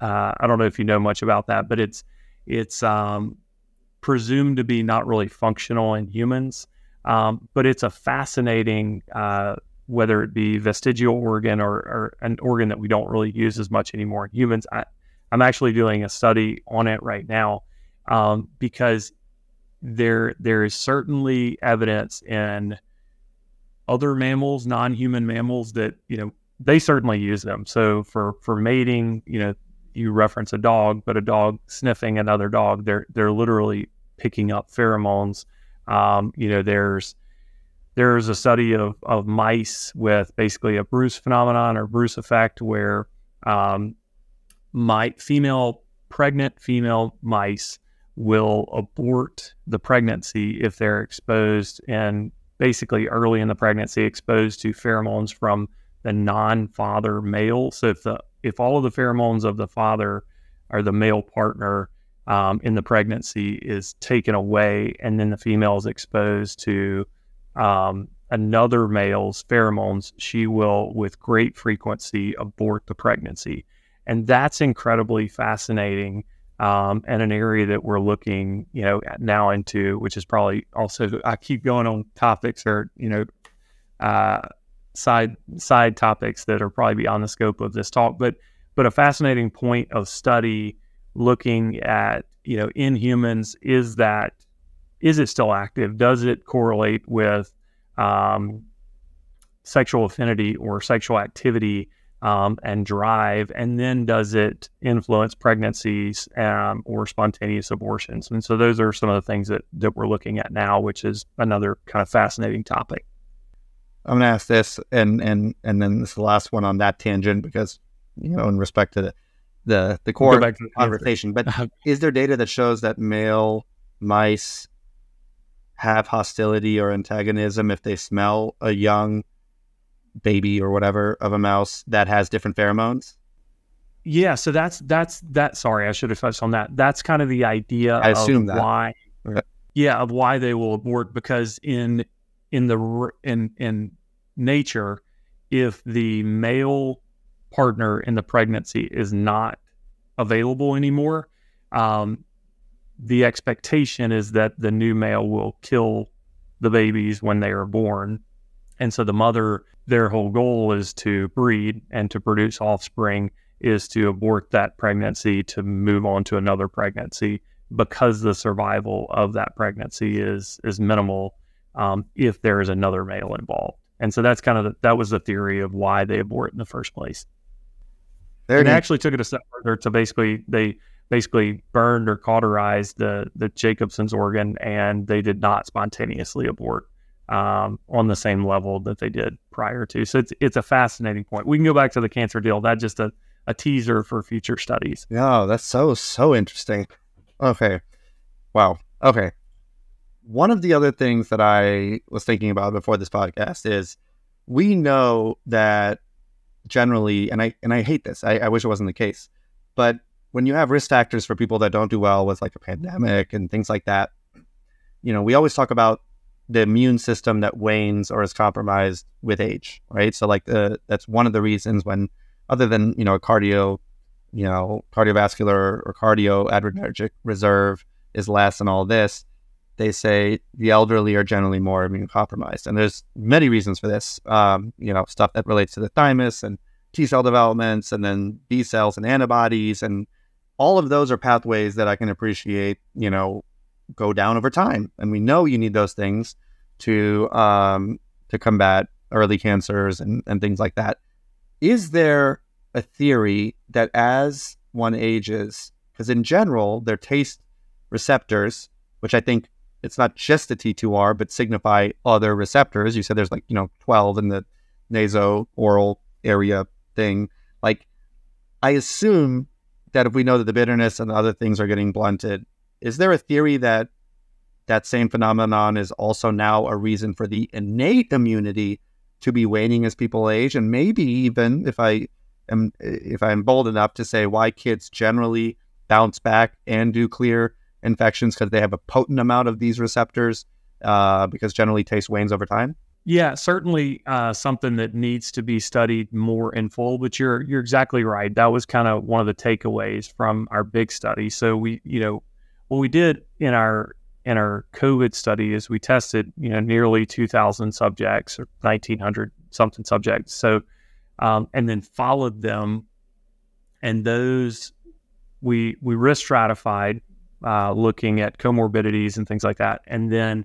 uh, I don't know if you know much about that, but it's it's um, presumed to be not really functional in humans, um, but it's a fascinating, uh, whether it be vestigial organ or, or, an organ that we don't really use as much anymore in humans. I, am actually doing a study on it right now um, because there there is certainly evidence in other mammals, non-human mammals, that you know they certainly use them. So for for mating, you know, you reference a dog, but a dog sniffing another dog, they're they're literally picking up pheromones. Um, you know, there's there's a study of of mice with basically a Bruce phenomenon or Bruce effect, where um, my female pregnant female mice will abort the pregnancy if they're exposed and basically early in the pregnancy exposed to pheromones from the non-father male. So if the if all of the pheromones of the father or the male partner um, in the pregnancy is taken away, and then the female is exposed to um, another male's pheromones, she will, with great frequency, abort the pregnancy. And that's incredibly fascinating um, and an area that we're looking, you know, now into, which is probably also I keep going on topics or you know, uh, side side topics that are probably beyond the scope of this talk, but but a fascinating point of study looking at you know in humans is that is it still active? Does it correlate with um, sexual affinity or sexual activity um, and drive? And then does it influence pregnancies um, or spontaneous abortions? And so those are some of the things that, that we're looking at now, which is another kind of fascinating topic. I'm going to ask this, and and and then this is the last one on that tangent because you know, in respect to the the, the core we'll the conversation. But is there data that shows that male mice have hostility or antagonism if they smell a young baby or whatever of a mouse that has different pheromones? Yeah, so that's that's that. Sorry, I should have touched on that. That's kind of the idea. I assume that why. Okay. Yeah, of why they will abort because in in the in in nature, if the male partner in the pregnancy is not available anymore, um, the expectation is that the new male will kill the babies when they are born. And so the mother, their whole goal is to breed and to produce offspring, is to abort that pregnancy to move on to another pregnancy because the survival of that pregnancy is is minimal um, if there is another male involved. And so that's kind of the, that was the theory of why they abort in the first place. There and actually took it a step further to basically they basically burned or cauterized the the Jacobson's organ, and they did not spontaneously abort um, on the same level that they did prior to. So it's it's a fascinating point. We can go back to the cancer deal. That's just a, a teaser for future studies. Yeah, that's so so interesting. Okay, wow. Okay, one of the other things that I was thinking about before this podcast is we know that generally, and I and I hate this. I, I wish it wasn't the case, but when you have risk factors for people that don't do well with like a pandemic and things like that, you know, we always talk about the immune system that wanes or is compromised with age, right? So like the that's one of the reasons when other than, you know, a cardio, you know, cardiovascular or cardio adrenergic reserve is less and all this, they say the elderly are generally more immune compromised. And there's many reasons for this. Um, you know, stuff that relates to the thymus and T cell developments and then B cells and antibodies. And all of those are pathways that I can appreciate, you know, go down over time. And we know you need those things to um, to combat early cancers and, and things like that. Is there a theory that as one ages, because in general, their taste receptors, which I think it's not just the T2R, but signify other receptors. You said there's like, you know, 12 in the naso-oral area thing. Like, I assume that if we know that the bitterness and the other things are getting blunted, is there a theory that that same phenomenon is also now a reason for the innate immunity to be waning as people age, and maybe even if I am if I'm bold enough to say why kids generally bounce back and do clear infections because they have a potent amount of these receptors uh, because generally taste wanes over time. Yeah, certainly uh, something that needs to be studied more in full. But you're you're exactly right. That was kind of one of the takeaways from our big study. So we, you know, what we did in our in our COVID study is we tested, you know, nearly 2,000 subjects or 1,900 something subjects. So, um, and then followed them, and those we we risk stratified, uh, looking at comorbidities and things like that, and then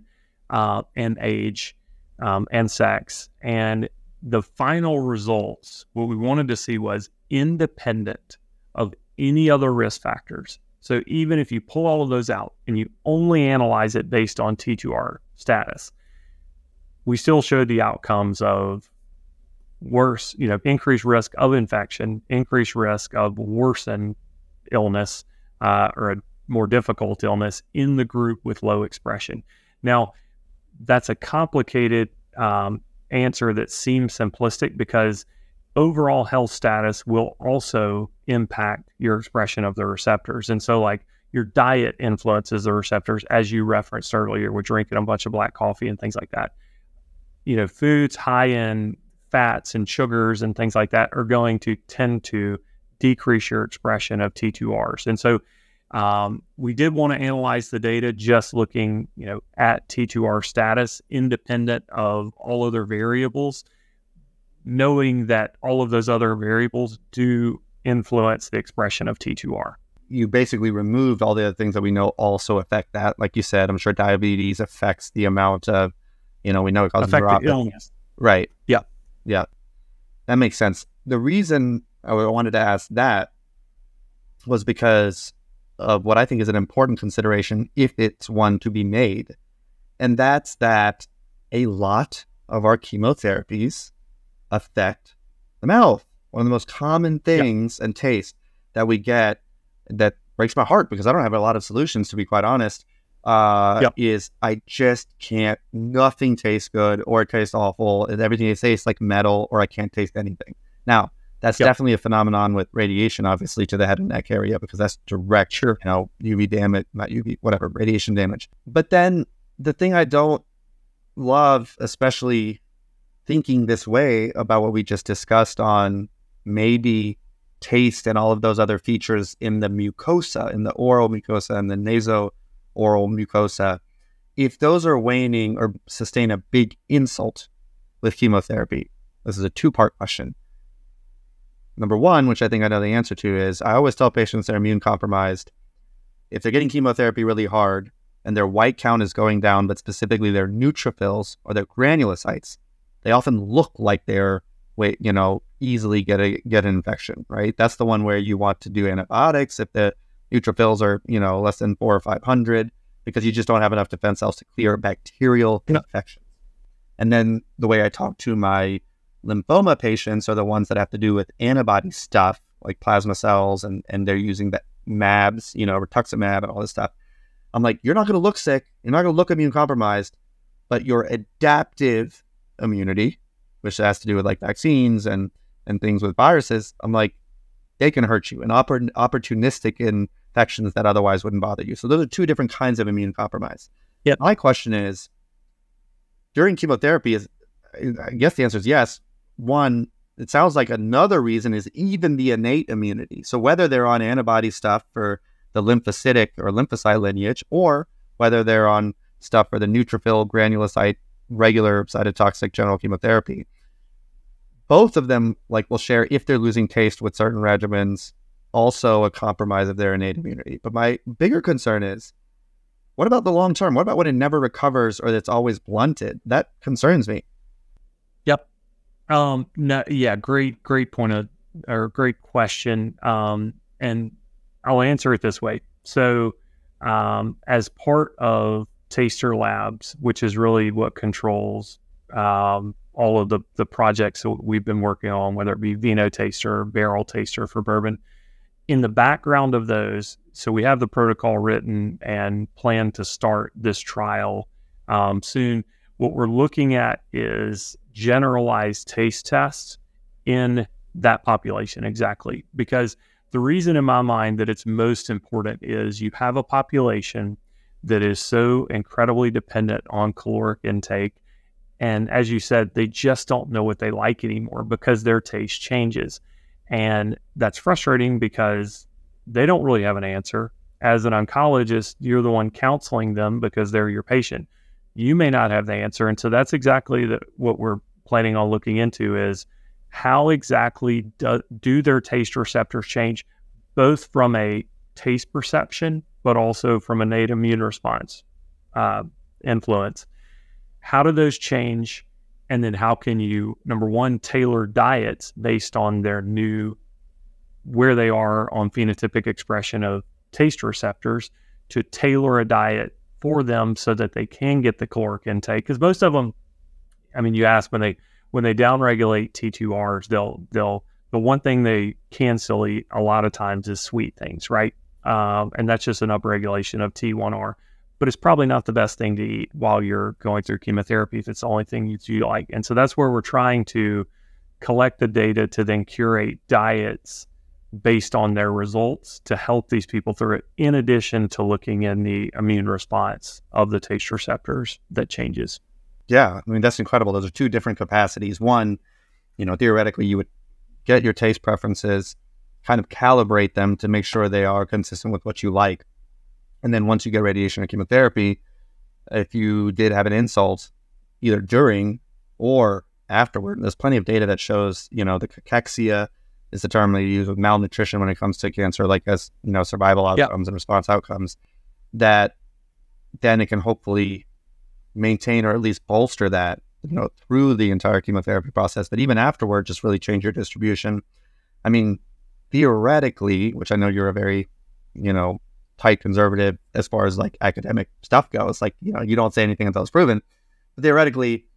uh, and age um, and sex. And the final results, what we wanted to see was independent of any other risk factors. So even if you pull all of those out and you only analyze it based on T2R status, we still showed the outcomes of worse, you know, increased risk of infection, increased risk of worsened illness uh, or a more difficult illness in the group with low expression. Now, that's a complicated um, answer that seems simplistic because overall health status will also impact your expression of the receptors. And so, like, your diet influences the receptors, as you referenced earlier, with drinking a bunch of black coffee and things like that. You know, foods high in fats and sugars and things like that are going to tend to decrease your expression of T2Rs. And so, um, we did want to analyze the data just looking, you know, at T2R status, independent of all other variables, knowing that all of those other variables do influence the expression of T2R. You basically removed all the other things that we know also affect that. Like you said, I'm sure diabetes affects the amount of, you know, we know it causes affect illness. Right. Yeah. Yeah. That makes sense. The reason I wanted to ask that was because of what I think is an important consideration if it's one to be made. And that's that a lot of our chemotherapies affect the mouth. One of the most common things yep. and taste that we get that breaks my heart because I don't have a lot of solutions, to be quite honest, uh, yep. is I just can't, nothing tastes good or it tastes awful. Everything tastes like metal or I can't taste anything. Now, that's yep. definitely a phenomenon with radiation, obviously, to the head and neck area because that's direct, sure. you know, UV damage, not UV, whatever, radiation damage. But then the thing I don't love, especially thinking this way about what we just discussed on maybe taste and all of those other features in the mucosa, in the oral mucosa and the naso oral mucosa, if those are waning or sustain a big insult with chemotherapy, this is a two part question. Number one, which I think I know the answer to, is I always tell patients that are immune compromised if they're getting chemotherapy really hard and their white count is going down, but specifically their neutrophils or their granulocytes, they often look like they're wait, you know, easily get a get an infection, right? That's the one where you want to do antibiotics if the neutrophils are, you know, less than four or five hundred, because you just don't have enough defense cells to clear bacterial infections. And then the way I talk to my lymphoma patients are the ones that have to do with antibody stuff like plasma cells and, and they're using the MABs, you know, rituximab and all this stuff. I'm like, you're not going to look sick. You're not going to look immune compromised, but your adaptive immunity, which has to do with like vaccines and, and things with viruses, I'm like, they can hurt you and oppor- opportunistic infections that otherwise wouldn't bother you. So those are two different kinds of immune compromise. Yeah. My question is, during chemotherapy, is I guess the answer is yes one, it sounds like another reason is even the innate immunity. So whether they're on antibody stuff for the lymphocytic or lymphocyte lineage, or whether they're on stuff for the neutrophil, granulocyte, regular cytotoxic general chemotherapy, both of them like will share if they're losing taste with certain regimens, also a compromise of their innate immunity. But my bigger concern is what about the long term? What about when it never recovers or it's always blunted? That concerns me. Yep. Um, no, yeah, great, great point of, or great question. Um, and I'll answer it this way. So, um, as part of Taster Labs, which is really what controls um, all of the the projects that we've been working on, whether it be VinoTastr, Barrel Taster for bourbon, in the background of those, so we have the protocol written and plan to start this trial um, soon. What we're looking at is generalized taste tests in that population exactly because the reason in my mind that it's most important is you have a population that is so incredibly dependent on caloric intake and as you said they just don't know what they like anymore because their taste changes and that's frustrating because they don't really have an answer. As an oncologist, you're the one counseling them because they're your patient. You may not have the answer. And so that's exactly the, what we're planning on looking into is how exactly do, do their taste receptors change, both from a taste perception, but also from innate immune response uh, influence. How do those change? And then how can you, number one, tailor diets based on their new where they are on phenotypic expression of taste receptors to tailor a diet for them so that they can get the caloric intake. Because most of them, I mean, you ask when they when they downregulate T2Rs, they'll they'll the one thing they can still eat a lot of times is sweet things, right? Um, and that's just an upregulation of T1R. But it's probably not the best thing to eat while you're going through chemotherapy if it's the only thing you, like. And so that's where we're trying to collect the data to then curate diets based on their results to help these people through it, in addition to looking in the immune response of the taste receptors that changes. Yeah, I mean, that's incredible. Those are two different capacities. One, you know, theoretically, you would get your taste preferences, kind of calibrate them to make sure they are consistent with what you like. And then once you get radiation or chemotherapy, if you did have an insult, either during or afterward, there's plenty of data that shows, you know, the cachexia, is the term they use with malnutrition when it comes to cancer, like as you know, survival outcomes yep. and response outcomes, that then it can hopefully maintain or at least bolster that, you know, through the entire chemotherapy process. But even afterward, just really change your distribution. I mean, theoretically, which I know you're a very, you know, tight conservative as far as like academic stuff goes, like, you know, you don't say anything until it's proven. But theoretically,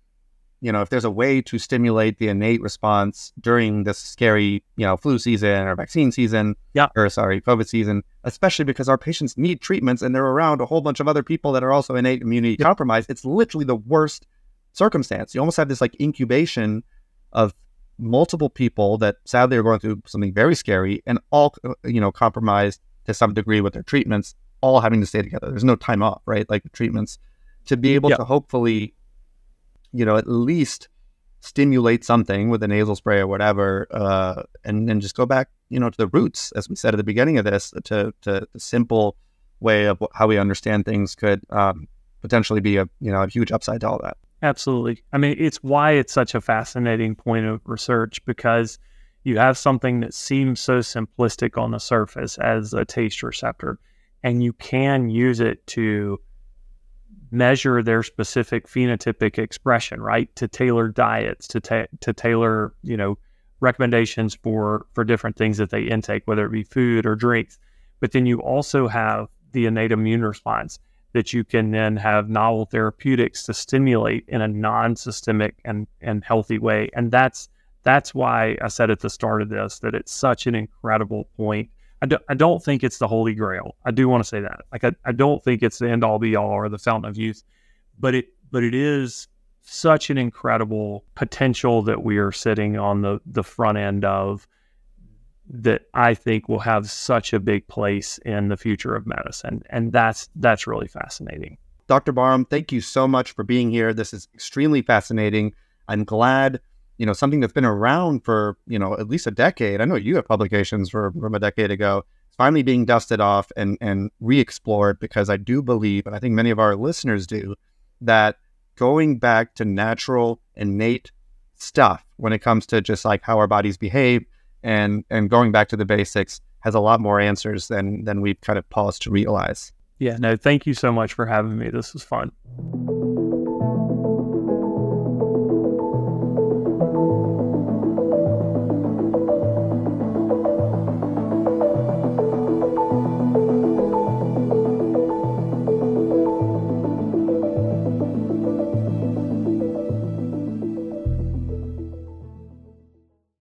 you know, if there's a way to stimulate the innate response during this scary, you know, flu season or vaccine season, yeah. or sorry, COVID season, especially because our patients need treatments and they're around a whole bunch of other people that are also innate immunity yep. compromised, it's literally the worst circumstance. You almost have this like incubation of multiple people that sadly are going through something very scary and all, uh, you know, compromised to some degree with their treatments, all having to stay together. There's no time off, right? Like the treatments to be able yep. to hopefully you know, at least stimulate something with a nasal spray or whatever, uh, and then just go back, you know, to the roots, as we said at the beginning of this, to, to the simple way of how we understand things could um, potentially be a, you know, a huge upside to all that. Absolutely. I mean, it's why it's such a fascinating point of research because you have something that seems so simplistic on the surface as a taste receptor, and you can use it to measure their specific phenotypic expression, right? To tailor diets, to ta- to tailor, you know, recommendations for for different things that they intake, whether it be food or drinks. But then you also have the innate immune response that you can then have novel therapeutics to stimulate in a non-systemic and and healthy way. And that's that's why I said at the start of this that it's such an incredible point I, do, I don't think it's the holy grail. I do want to say that. Like I, I don't think it's the end all be all or the fountain of youth, but it but it is such an incredible potential that we are sitting on the the front end of that I think will have such a big place in the future of medicine. And that's that's really fascinating. Dr. Barham, thank you so much for being here. This is extremely fascinating. I'm glad you know something that's been around for you know at least a decade. I know you have publications for, from a decade ago. It's finally being dusted off and and re-explored because I do believe, and I think many of our listeners do, that going back to natural innate stuff when it comes to just like how our bodies behave and and going back to the basics has a lot more answers than than we've kind of paused to realize. Yeah, no, thank you so much for having me. This was fun.